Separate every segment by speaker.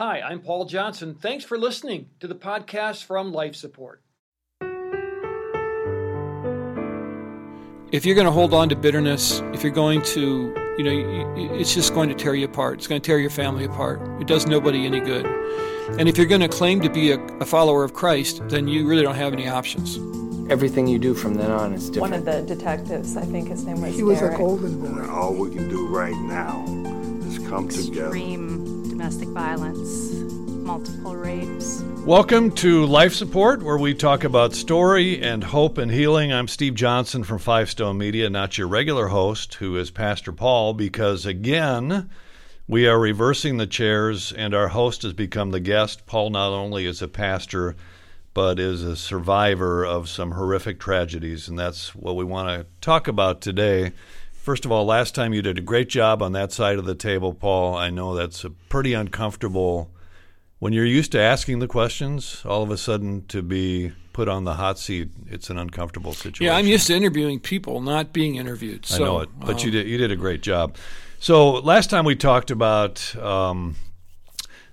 Speaker 1: Hi, I'm Paul Johnson. Thanks for listening to the podcast from Life Support. If you're going to hold on to bitterness, if you're going to, you know, it's just going to tear you apart. It's going to tear your family apart. It does nobody any good. And if you're going to claim to be a, a follower of Christ, then you really don't have any options.
Speaker 2: Everything you do from then on is different.
Speaker 3: One of the detectives, I think his name was
Speaker 4: He was
Speaker 3: Derek.
Speaker 4: a golden boy.
Speaker 5: All we can do right now is come together.
Speaker 6: Domestic violence, multiple rapes.
Speaker 7: Welcome to Life Support, where we talk about story and hope and healing. I'm Steve Johnson from Five Stone Media, not your regular host, who is Pastor Paul, because again, we are reversing the chairs, and our host has become the guest. Paul not only is a pastor, but is a survivor of some horrific tragedies, and that's what we want to talk about today. First of all, last time you did a great job on that side of the table, Paul. I know that's a pretty uncomfortable when you're used to asking the questions, all of a sudden to be put on the hot seat, it's an uncomfortable situation.
Speaker 1: Yeah, I'm used to interviewing people, not being interviewed. So,
Speaker 7: I know it, but
Speaker 1: um,
Speaker 7: you did you did a great job. So last time we talked about um,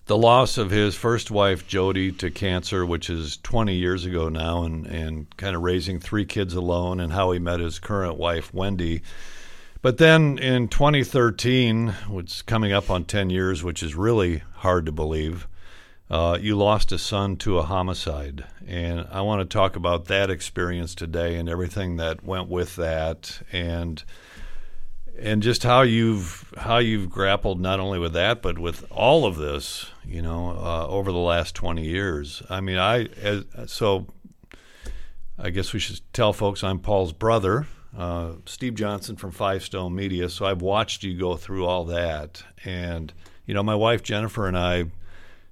Speaker 7: the loss of his first wife Jody to cancer, which is 20 years ago now, and and kind of raising three kids alone, and how he met his current wife Wendy. But then in 2013, which is coming up on 10 years, which is really hard to believe, uh, you lost a son to a homicide. And I want to talk about that experience today and everything that went with that, and and just how you've how you've grappled not only with that but with all of this, you know, uh, over the last 20 years. I mean, I as, so I guess we should tell folks I'm Paul's brother, uh, Steve Johnson from Five Stone Media. So I've watched you go through all that, and you know, my wife Jennifer and I, you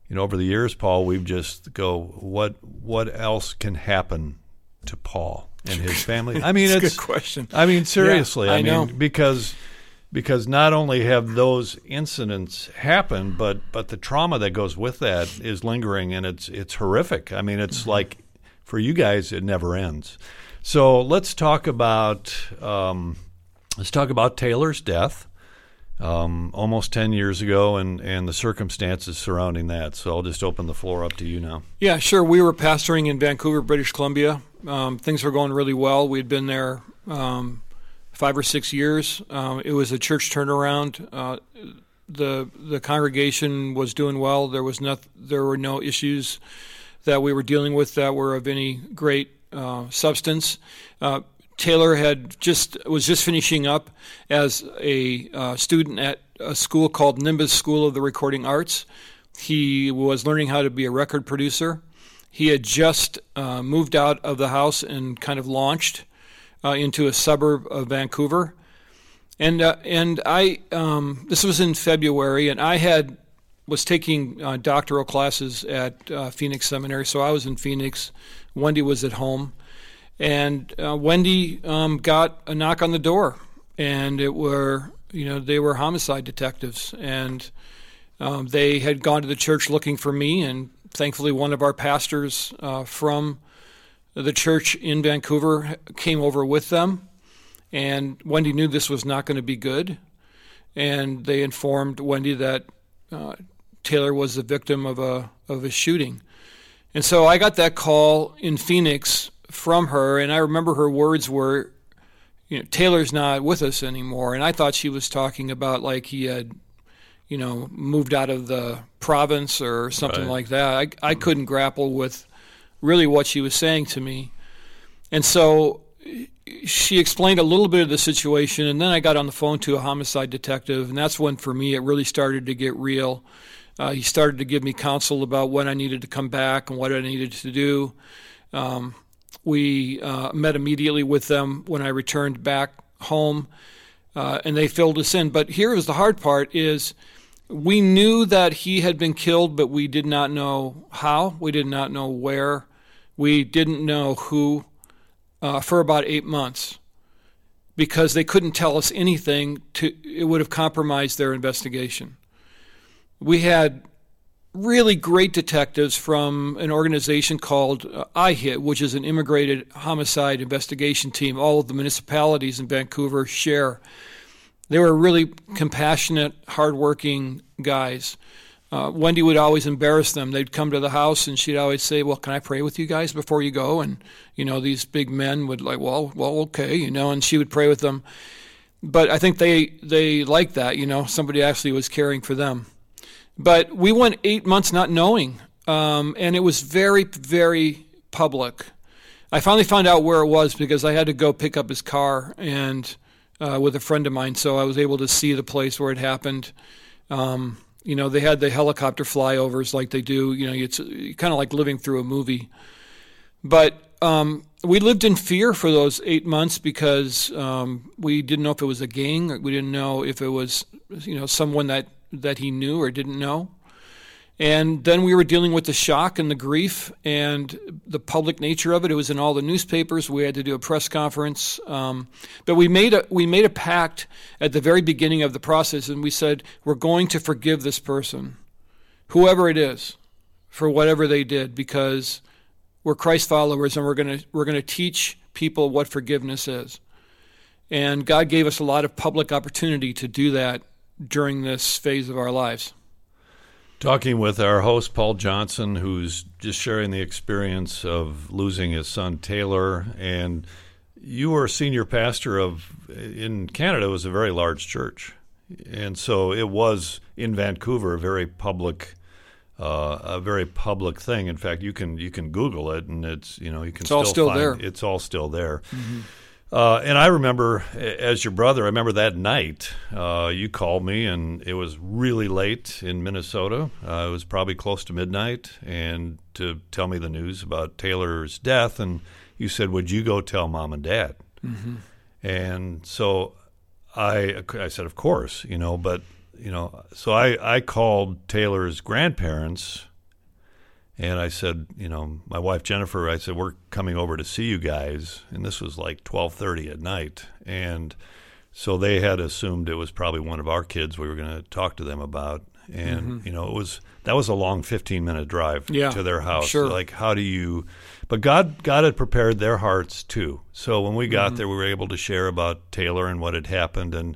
Speaker 7: know, over the years, Paul, we've just go what what else can happen to Paul and his family? I mean,
Speaker 1: It's a good question.
Speaker 7: I mean, seriously,
Speaker 1: I
Speaker 7: I, mean, because because not only have those incidents happened, but but the trauma that goes with that is lingering, and it's it's horrific. I mean, it's like for you guys, it never ends. So let's talk about um, let's talk about Taylor's death. Um, almost 10 years ago, and, and the circumstances surrounding that. So I'll just open the floor up to you now.
Speaker 1: Yeah, sure. We were pastoring in Vancouver, British Columbia. Um, things were going really well. We had been there um, five or six years. Um, it was a church turnaround. Uh, the the congregation was doing well. There was not there were no issues that we were dealing with that were of any great uh, substance. Uh, Taylor had just was just finishing up as a uh, student at a school called Nimbus School of the Recording Arts. He was learning how to be a record producer. He had just uh, moved out of the house and kind of launched uh, into a suburb of Vancouver. And and I um, this was in February, and I had was taking uh, doctoral classes at uh, Phoenix Seminary, so I was in Phoenix. Wendy was at home, and uh, Wendy um, got a knock on the door, and it were you know they were homicide detectives, and um, they had gone to the church looking for me, and thankfully one of our pastors uh, from the church in Vancouver came over with them, and Wendy knew this was not going to be good, and they informed Wendy that uh, Taylor was the victim of a of a shooting, and so I got that call in Phoenix from her, and I remember her words were, you know, Taylor's not with us anymore, and I thought she was talking about like he had, you know, moved out of the province or something
Speaker 7: Right.
Speaker 1: like that. I I couldn't grapple with really what she was saying to me, and so she explained a little bit of the situation, and then I got on the phone to a homicide detective, and that's when for me it really started to get real. Uh, he started to give me counsel about when I needed to come back and what I needed to do. Um, we uh, met immediately with them when I returned back home, uh, and they filled us in. But here is the hard part: is we knew that he had been killed, but we did not know how. We did not know where. We didn't know who uh, for about eight months because they couldn't tell us anything. To it would have compromised their investigation. We had really great detectives from an organization called uh, IHIT, which is an integrated homicide investigation team. All of the municipalities in Vancouver share. They were really compassionate, hardworking guys. uh, Wendy would always embarrass them. They'd come to the house and she'd always say, "Well, can I pray with you guys before you go?" And you know, these big men would like, "Well, well, okay," you know, and she would pray with them. But I think they they liked that, you know, somebody actually was caring for them. But we went eight months not knowing, um, and it was very very public. I finally found out where it was because I had to go pick up his car and uh, with a friend of mine, so I was able to see the place where it happened. Um, you know, they had the helicopter flyovers like they do. You know, it's kind of like living through a movie. But um, we lived in fear for those eight months because um, we didn't know if it was a gang. We didn't know if it was, you know, someone that that he knew or didn't know. And then we were dealing with the shock and the grief and the public nature of it. It was in all the newspapers. We had to do a press conference. Um, but we made a we made a pact at the very beginning of the process, and we said we're going to forgive this person, whoever it is, for whatever they did, because we're Christ followers, and we're gonna we're gonna teach people what forgiveness is. And God gave us a lot of public opportunity to do that during this phase of our lives.
Speaker 7: Talking with our host, Paul Johnson, who's just sharing the experience of losing his son, Taylor. And you were a senior pastor of, in Canada, it was a very large church. And so it was in Vancouver a very public. Uh, a very public thing. In fact, you can you can Google it, and it's you know you can
Speaker 1: it's
Speaker 7: still,
Speaker 1: all still
Speaker 7: find,
Speaker 1: there.
Speaker 7: It's all still there. Mm-hmm. Uh, and I remember, as your brother, I remember that night uh, you called me, and it was really late in Minnesota. Uh, it was probably close to midnight, and to tell me the news about Taylor's death. And you said, "Would you go tell mom and dad?"
Speaker 1: Mm-hmm.
Speaker 7: And so I, I said, "Of course," you know. But you know, so I, I called Taylor's grandparents and I said, you know, my wife Jennifer, I said, we're coming over to see you guys, and this was like twelve thirty at night, and so they had assumed it was probably one of our kids we were going to talk to them about, and mm-hmm. you know, it was that was a long fifteen minute drive
Speaker 1: yeah,
Speaker 7: to their house.
Speaker 1: Sure.
Speaker 7: Like, how do you? But God, God had prepared their hearts too. So when we got mm-hmm. there, we were able to share about Taylor and what had happened, and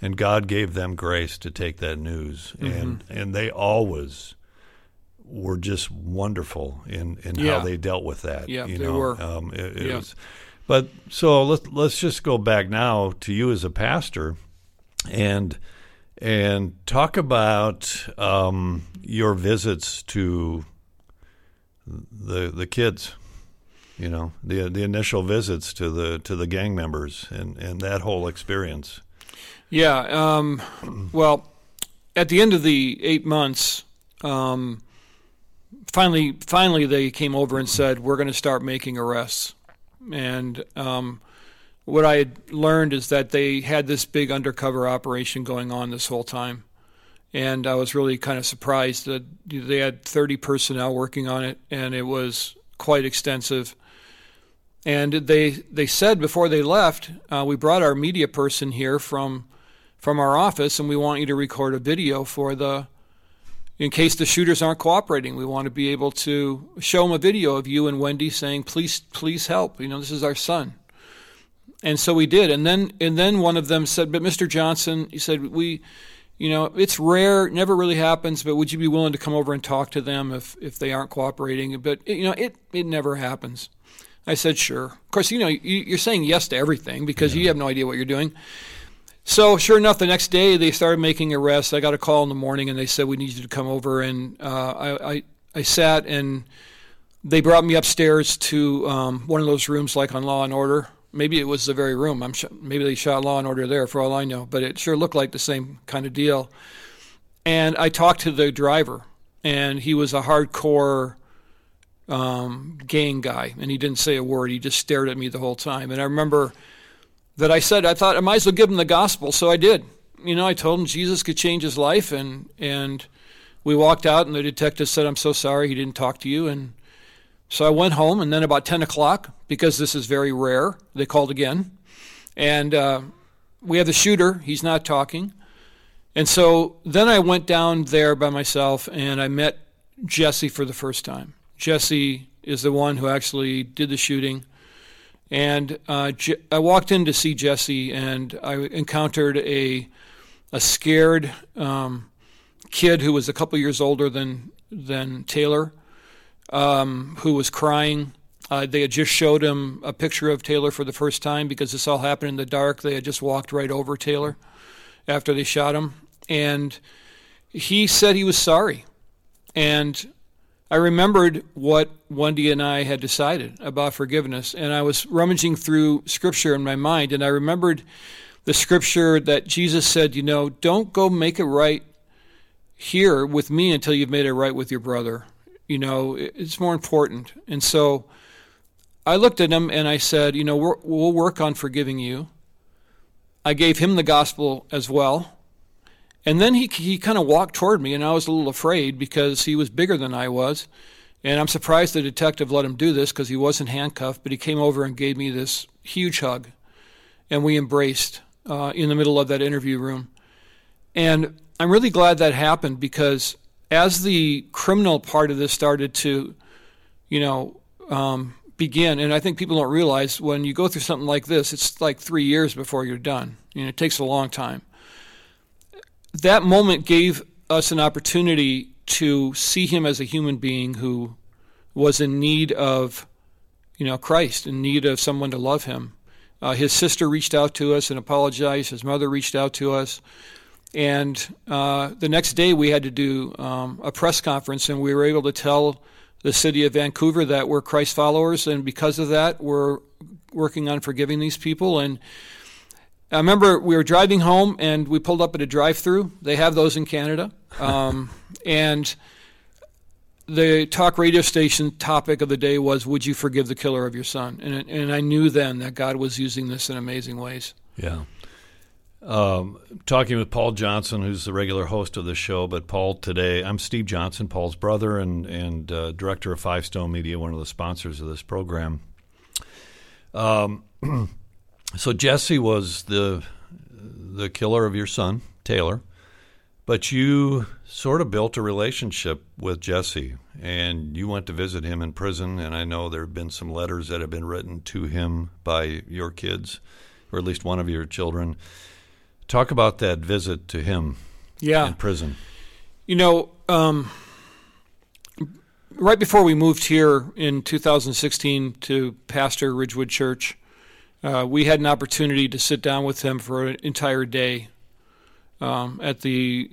Speaker 7: and God gave them grace to take that news, mm-hmm. and and they always were just wonderful in, in
Speaker 1: yeah.
Speaker 7: how they dealt with that.
Speaker 1: Yeah,
Speaker 7: you
Speaker 1: they
Speaker 7: know?
Speaker 1: were.
Speaker 7: Um, it, it
Speaker 1: yeah.
Speaker 7: was, but so let's let's just go back now to you as a pastor, and and talk about um, your visits to the the kids. You know the the initial visits to the to the gang members and, and that whole experience.
Speaker 1: Yeah. Um, well, at the end of the eight months, um, finally, finally, they came over and said, "We're going to start making arrests." And um, what I had learned is that they had this big undercover operation going on this whole time, and I was really kind of surprised that they had 30 personnel working on it, and it was quite extensive. And they they said before they left, uh, we brought our media person here from from our office, and we want you to record a video for the in case the shooters aren't cooperating. We want to be able to show them a video of you and Wendy saying, "Please, please help." You know, this is our son. And so we did. And then, and then one of them said, "But Mr. Johnson," he said, "we." You know, it's rare, never really happens, but would you be willing to come over and talk to them if, if they aren't cooperating? But, you know, it, it never happens. I said, sure. Of course, you know, you, are saying yes to everything because yeah. you have no idea what you're doing. So sure enough, the next day they started making arrests. I got a call in the morning and they said we need you to come over. And uh, I, I, I sat and they brought me upstairs to um, one of those rooms like on Law and Order. Maybe it was the very room. I'm sh- maybe they shot Law and Order there for all I know, but it sure looked like the same kind of deal. And I talked to the driver, and he was a hardcore um, gang guy, and he didn't say a word. He just stared at me the whole time. And I remember that I said I thought I might as well give him the gospel, so I did. You know, I told him Jesus could change his life, and and we walked out, and the detective said, "I'm so sorry he didn't talk to you." And so I went home, and then about ten o'clock, because this is very rare, they called again, and uh, we have the shooter. He's not talking, and so then I went down there by myself, and I met Jesse for the first time. Jesse is the one who actually did the shooting. And uh, I walked in to see Jesse, and I encountered a a scared, um, kid who was a couple years older than than Taylor, um, who was crying. Uh, they had just showed him a picture of Taylor for the first time because this all happened in the dark. They had just walked right over Taylor after they shot him, and he said he was sorry. And I remembered what Wendy and I had decided about forgiveness, and I was rummaging through scripture in my mind, and I remembered the scripture that Jesus said, you know, don't go make it right here with me until you've made it right with your brother. You know, it's more important. And so I looked at him and I said, you know, we'll work on forgiving you. I gave him the gospel as well. And then he he kind of walked toward me, and I was a little afraid because he was bigger than I was. And I'm surprised the detective let him do this because he wasn't handcuffed, but he came over and gave me this huge hug, and we embraced uh, in the middle of that interview room. And I'm really glad that happened because as the criminal part of this started to, you know, um, begin, and I think people don't realize when you go through something like this, it's like three years before you're done. You know, it takes a long time that moment gave us an opportunity to see him as a human being who was in need of, you know, Christ, in need of someone to love him. Uh, his sister reached out to us and apologized. His mother reached out to us. And uh, the next day we had to do um, a press conference, and we were able to tell the city of Vancouver that we're Christ followers, and because of that, we're working on forgiving these people. And I remember we were driving home and we pulled up at a drive-through. They have those in Canada, um, and the talk radio station topic of the day was, "Would you forgive the killer of your son?" And and I knew then that God was using this in amazing ways.
Speaker 7: Yeah. Um, talking with Paul Johnson, who's the regular host of the show, but Paul today, I'm Steve Johnson, Paul's brother and and uh, director of Five Stone Media, one of the sponsors of this program. Um. so Jesse was the the killer of your son, Taylor, but you sort of built a relationship with Jesse and you went to visit him in prison and I know there have been some letters that have been written to him by your kids or at least one of your children. Talk about that visit to him
Speaker 1: yeah.
Speaker 7: in prison.
Speaker 1: You know, um, right before we moved here in 2016 to pastor Ridgewood Church, uh, we had an opportunity to sit down with him for an entire day um, at the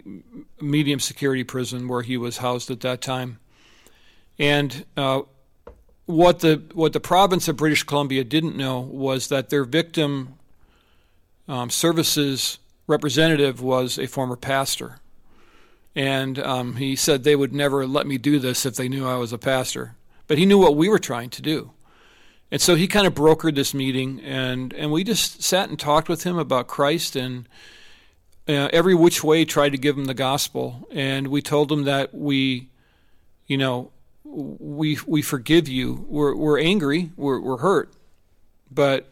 Speaker 1: medium security prison where he was housed at that time. And uh, what the what the province of British Columbia didn't know was that their victim um, services representative was a former pastor, and um, he said they would never let me do this if they knew I was a pastor. But he knew what we were trying to do. And so he kind of brokered this meeting, and, and we just sat and talked with him about Christ and uh, every which way tried to give him the gospel. And we told him that we, you know, we we forgive you. We're we're angry. We're we're hurt, but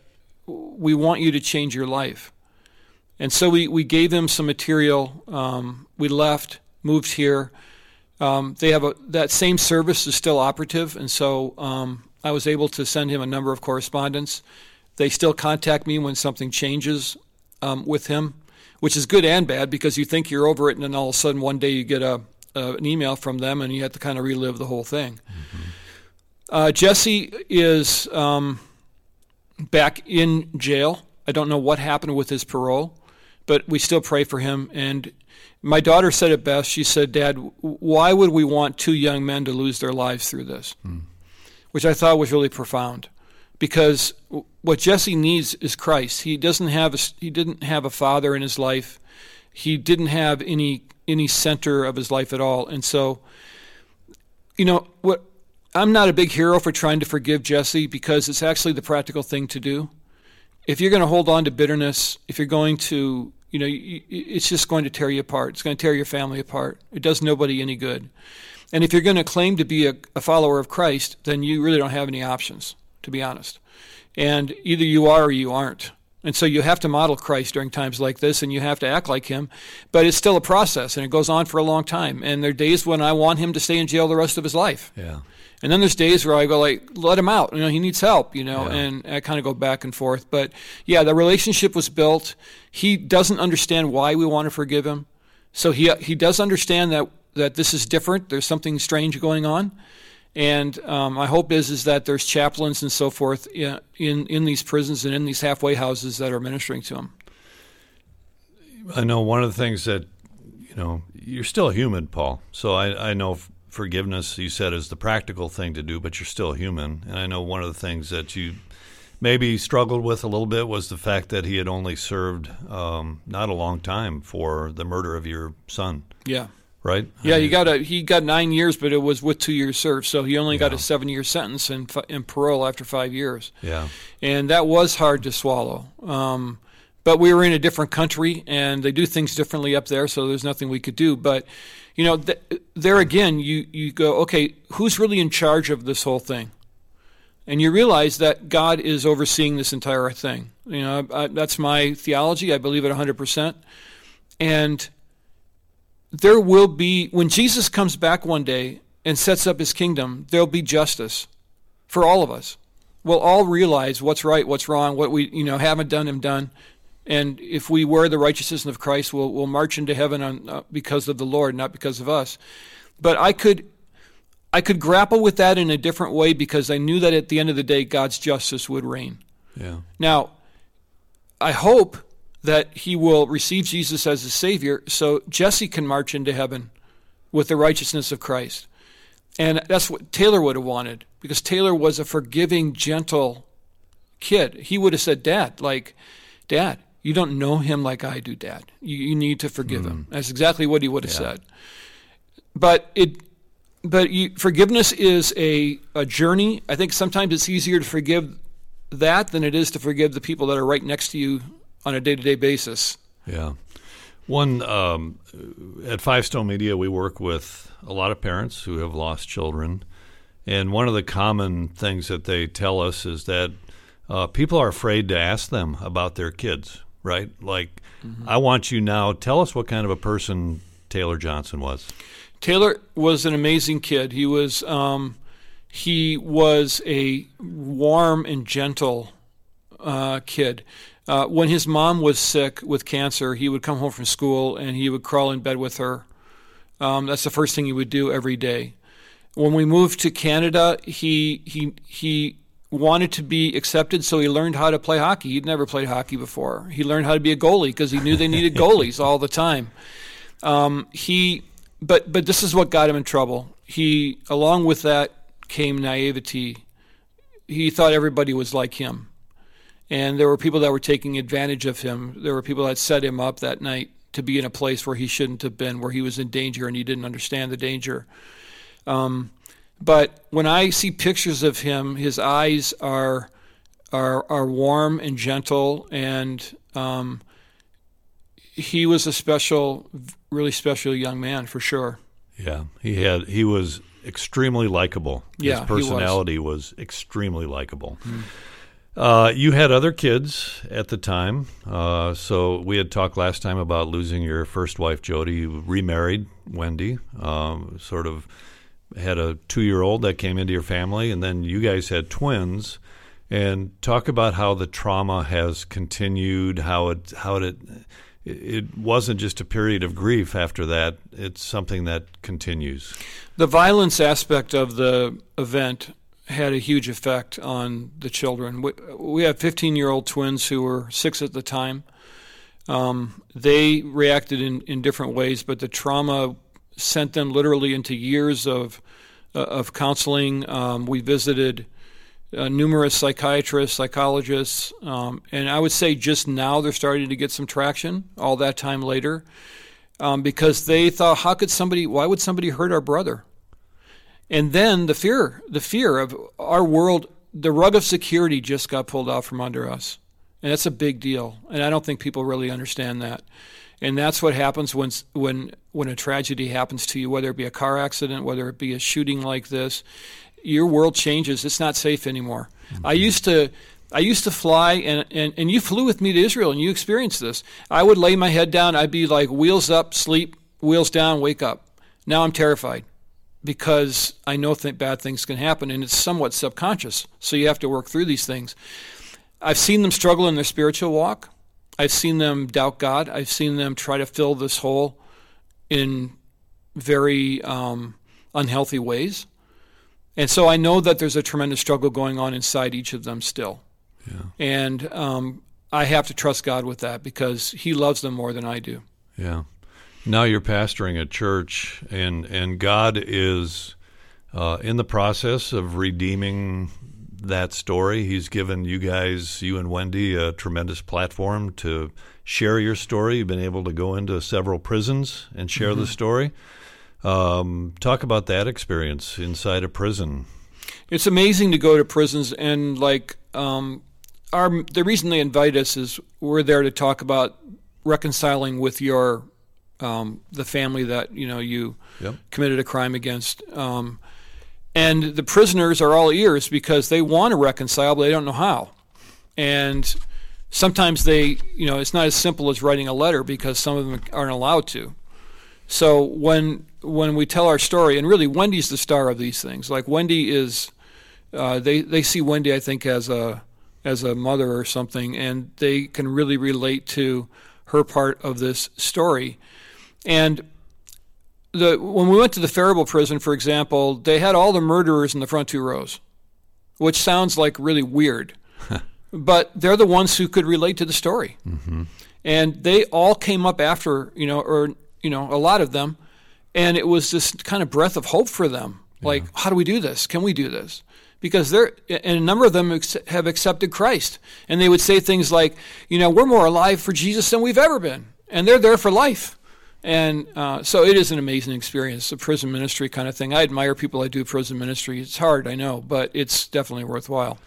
Speaker 1: we want you to change your life. And so we we gave him some material. Um, we left, moved here. Um, they have a that same service is still operative, and so um, I was able to send him a number of correspondence. They still contact me when something changes um, with him, which is good and bad because you think you're over it, and then all of a sudden one day you get a, an email from them, and you have to kind of relive the whole thing. Mm-hmm. Uh, Jesse is um, back in jail. I don't know what happened with his parole, but we still pray for him. And my daughter said it best. She said, "Dad, why would we want two young men to lose their lives through this?" Mm which I thought was really profound, because what Jesse needs is Christ. He doesn't have a, he didn't have a father in his life. He didn't have any any center of his life at all, and so, you know what. I'm not a big hero for trying to forgive Jesse because it's actually the practical thing to do. If you're going to hold on to bitterness, if you're going to, you know, it's just going to tear you apart. It's going to tear your family apart. It does nobody any good. And if you're going to claim to be a, a follower of Christ, then you really don't have any options, to be honest. And either you are or you aren't. And so you have to model Christ during times like this and you have to act like him. But it's still a process and it goes on for a long time. And there are days when I want him to stay in jail the rest of his life.
Speaker 7: Yeah.
Speaker 1: And then there's days where I go like, let him out. You know, he needs help, you know, yeah. and I kind of go back and forth. But yeah, the relationship was built. He doesn't understand why we want to forgive him. So he he does understand that that this is different. There's something strange going on, and um, my hope is is that there's chaplains and so forth in, in in these prisons and in these halfway houses that are ministering to them.
Speaker 7: I know one of the things that you know you're still human, Paul. So I, I know forgiveness you said is the practical thing to do, but you're still human. And I know one of the things that you maybe struggled with a little bit was the fact that he had only served um, not a long time for the murder of your son.
Speaker 1: Yeah.
Speaker 7: Right.
Speaker 1: Yeah, he got a he got nine years, but it was with two years served, so he only got a seven year sentence and, and parole after five years.
Speaker 7: Yeah.
Speaker 1: And that was hard to swallow. Um, but we were in a different country, and they do things differently up there, so there's nothing we could do. But you know, th- there again, you you go, okay, who's really in charge of this whole thing? and you realize that God is overseeing this entire thing. You know, I, that's my theology. I believe it 100%. And there will be, when Jesus comes back one day and sets up his kingdom, there'll be justice for all of us. We'll all realize what's right, what's wrong, what we, you know, haven't done and done. And if we wear the righteousness of Christ, we'll, we'll march into heaven on, uh, because of the Lord, not because of us. But I could I could grapple with that in a different way because I knew that at the end of the day, God's justice would reign.
Speaker 7: Yeah.
Speaker 1: Now, I hope that he will receive Jesus as his Savior so Jesse can march into heaven with the righteousness of Christ. And that's what Taylor would have wanted because Taylor was a forgiving, gentle kid. He would have said, Dad, like, Dad, you don't know him like I do, Dad. You, you need to forgive mm. him. That's exactly what he would have yeah. said. But it but you, forgiveness is a, a journey. I think sometimes it's easier to forgive that than it is to forgive the people that are right next to you on a day to day basis.
Speaker 7: Yeah. One, um, at Five Stone Media, we work with a lot of parents who have lost children. And one of the common things that they tell us is that uh, people are afraid to ask them about their kids, right? Like, mm-hmm. I want you now, tell us what kind of a person Taylor Johnson was.
Speaker 1: Taylor was an amazing kid. He was um, he was a warm and gentle uh, kid. Uh, when his mom was sick with cancer, he would come home from school and he would crawl in bed with her. Um, that's the first thing he would do every day. When we moved to Canada, he he he wanted to be accepted, so he learned how to play hockey. He'd never played hockey before. He learned how to be a goalie because he knew they needed goalies all the time. Um, he but but this is what got him in trouble. He, along with that, came naivety. He thought everybody was like him, and there were people that were taking advantage of him. There were people that set him up that night to be in a place where he shouldn't have been, where he was in danger and he didn't understand the danger. Um, but when I see pictures of him, his eyes are are are warm and gentle, and um, he was a special, really special young man for sure.
Speaker 7: Yeah, he had he was extremely likable.
Speaker 1: Yeah,
Speaker 7: his personality was. was. extremely likable. Mm. Uh, you had other kids at the time, uh, so we had talked last time about losing your first wife, Jody. You remarried Wendy, um, sort of had a two-year-old that came into your family, and then you guys had twins. And talk about how the trauma has continued, how it how it it wasn't just a period of grief after that. It's something that continues.
Speaker 1: The violence aspect of the event had a huge effect on the children. We, we have 15 year old twins who were six at the time. Um, they reacted in, in different ways, but the trauma sent them literally into years of, uh, of counseling. Um, we visited uh, numerous psychiatrists, psychologists, um, and I would say just now they're starting to get some traction. All that time later, um, because they thought, how could somebody? Why would somebody hurt our brother? And then the fear, the fear of our world, the rug of security just got pulled out from under us, and that's a big deal. And I don't think people really understand that. And that's what happens when when when a tragedy happens to you, whether it be a car accident, whether it be a shooting like this your world changes. It's not safe anymore. Mm-hmm. I used to. I used to fly, and, and, and you flew with me to Israel, and you experienced this. I would lay my head down. I'd be like, wheels up, sleep, wheels down, wake up. Now I'm terrified because I know th- bad things can happen, and it's somewhat subconscious. So you have to work through these things. I've seen them struggle in their spiritual walk. I've seen them doubt God. I've seen them try to fill this hole in very um, unhealthy ways. And so I know that there's a tremendous struggle going on inside each of them still.
Speaker 7: Yeah.
Speaker 1: And um, I have to trust God with that because He loves them more than I do.
Speaker 7: Yeah. Now you're pastoring a church, and and God is uh, in the process of redeeming that story. He's given you guys, you and Wendy, a tremendous platform to share your story. You've been able to go into several prisons and share
Speaker 1: Mm-hmm.
Speaker 7: the story. Um, talk about that experience inside a prison.
Speaker 1: It's amazing to go to prisons and like um, our the reason they invite us is we're there to talk about reconciling with your um, the family that you know you
Speaker 7: Yep.
Speaker 1: committed a crime against. Um, and the prisoners are all ears because they want to reconcile, but they don't know how. And sometimes they, you know, it's not as simple as writing a letter because some of them aren't allowed to. So when when we tell our story, and really Wendy's the star of these things. Like Wendy is, uh, they they see Wendy, I think, as a as a mother or something, and they can really relate to her part of this story. And the when we went to the Faribault prison, for example, they had all the murderers in the front two rows, which sounds like really weird, but they're the ones who could relate to the story, mm-hmm. and they all came up after you know, or you know, a lot of them, and it was this kind of breath of hope for them. Like, how do we do this? Can we do this? Because they're and a number of them have accepted Christ, and they would say things like, you know, we're more alive for Jesus than we've ever been, and they're there for life. And uh, so it is an amazing experience, a prison ministry kind of thing. I admire people that do prison ministry. It's hard, I know, but it's definitely worthwhile.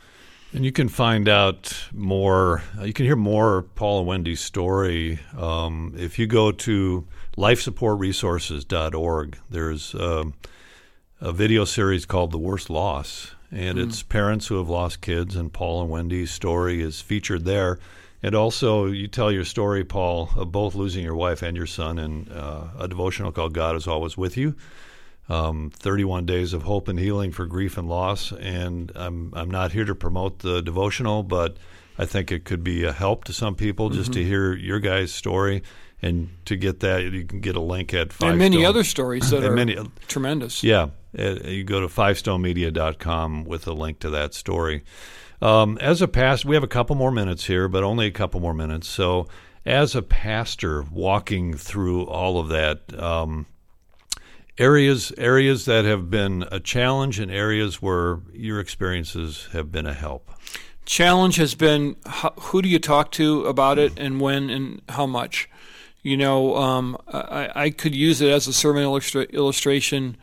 Speaker 7: And you can find out more. uh, You can hear more Paul and Wendy's story um, if you go to lifesupportresources.org. There's um, a video series called "The Worst Loss," and it's parents who have lost kids, and Paul and Wendy's story is featured there. And also, you tell your story, Paul, of both losing your wife and your son and uh, a devotional called "God is Always with You." um, 31 days of hope and healing for grief and loss. And I'm I'm not here to promote the devotional, but I think it could be a help to some people just to hear your guys' story. And to get that, you can get a link at five.
Speaker 1: and many
Speaker 7: Stone.
Speaker 1: other stories that are
Speaker 7: many-
Speaker 1: tremendous.
Speaker 7: Yeah, uh, you go to fivestonemedia.com with a link to that story. Um, as a pastor, we have a couple more minutes here, but only a couple more minutes. So, as a pastor, walking through all of that, um, areas areas that have been a challenge and areas where your experiences have been a help.
Speaker 1: challenge has been who do you talk to about it and when and how much. You know, um, I, I could use it as a sermon illustra- illustration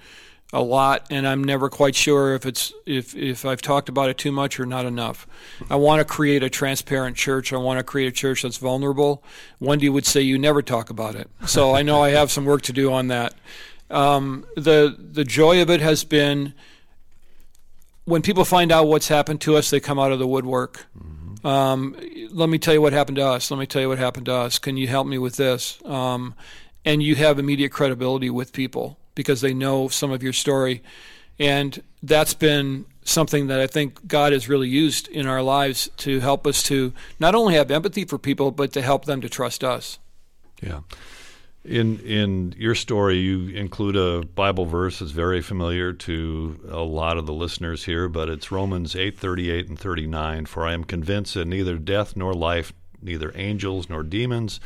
Speaker 1: a lot, and I'm never quite sure if it's if if I've talked about it too much or not enough. I want to create a transparent church. I want to create a church that's vulnerable. Wendy would say you never talk about it, so I know I have some work to do on that. Um, the the joy of it has been when people find out what's happened to us, they come out of the woodwork. Um, let me tell you what happened to us. Let me tell you what happened to us. Can you help me with this? Um, and you have immediate credibility with people because they know some of your story. And that's been something that I think God has really used in our lives to help us to not only have empathy for people, but to help them to trust us.
Speaker 7: Yeah. In in your story, you include a Bible verse that's very familiar to a lot of the listeners here, but it's Romans eight thirty eight and thirty nine. For I am convinced that neither death nor life, neither angels nor demons,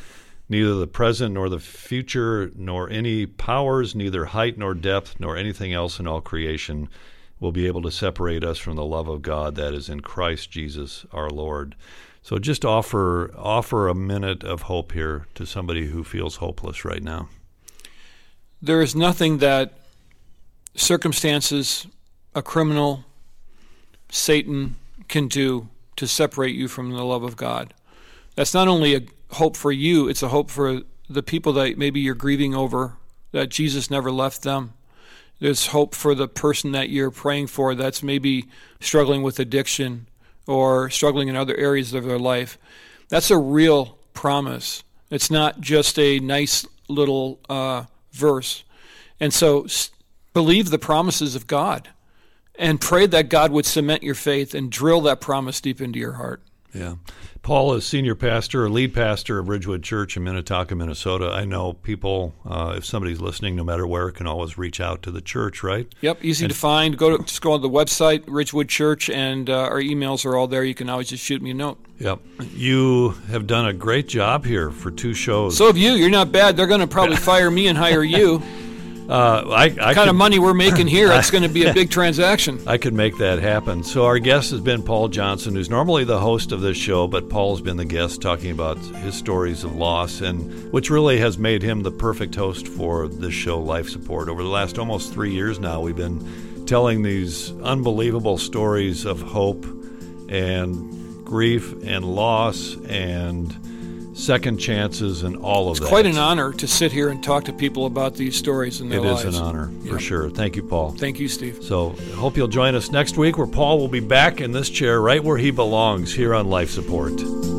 Speaker 7: neither the present nor the future, nor any powers, neither height nor depth, nor anything else in all creation, will be able to separate us from the love of God that is in Christ Jesus our Lord. So just offer offer a minute of hope here to somebody who feels hopeless right now.
Speaker 1: There is nothing that circumstances, a criminal, Satan can do to separate you from the love of God. That's not only a hope for you, it's a hope for the people that maybe you're grieving over, that Jesus never left them. There's hope for the person that you're praying for that's maybe struggling with addiction or struggling in other areas of their life. That's a real promise. It's not just a nice little uh, verse. And so believe the promises of God and pray that God would cement your faith and drill that promise deep into your heart.
Speaker 7: Yeah. Paul is senior pastor or lead pastor of Ridgewood Church in Minnetonka, Minnesota. I know people, uh, if somebody's listening, no matter where, can always reach out to the church, right?
Speaker 1: Yep, easy and, to find. Go to just go on the website Ridgewood Church, and uh, our emails are all there. You can always just shoot me a note.
Speaker 7: Yep, you have done a great job here for two shows.
Speaker 1: So have you. You're not bad. They're going to probably fire me and hire you.
Speaker 7: Uh, I, I
Speaker 1: kind could, of money we're making here, it's going to be a big transaction.
Speaker 7: I could make that happen. So our guest has been Paul Johnson, who's normally the host of this show, but Paul's been the guest talking about his stories of loss, and which really has made him the perfect host for this show, Life Support. Over the last almost three years now, we've been telling these unbelievable stories of hope and grief and loss and second chances, and all of
Speaker 1: it's
Speaker 7: that.
Speaker 1: It's quite an honor to sit here and talk to people about these stories in their
Speaker 7: It
Speaker 1: lives.
Speaker 7: is an honor, for sure. Thank you, Paul.
Speaker 1: Thank you, Steve.
Speaker 7: So, hope you'll join us next week where Paul will be back in this chair right where he belongs here on Life Support.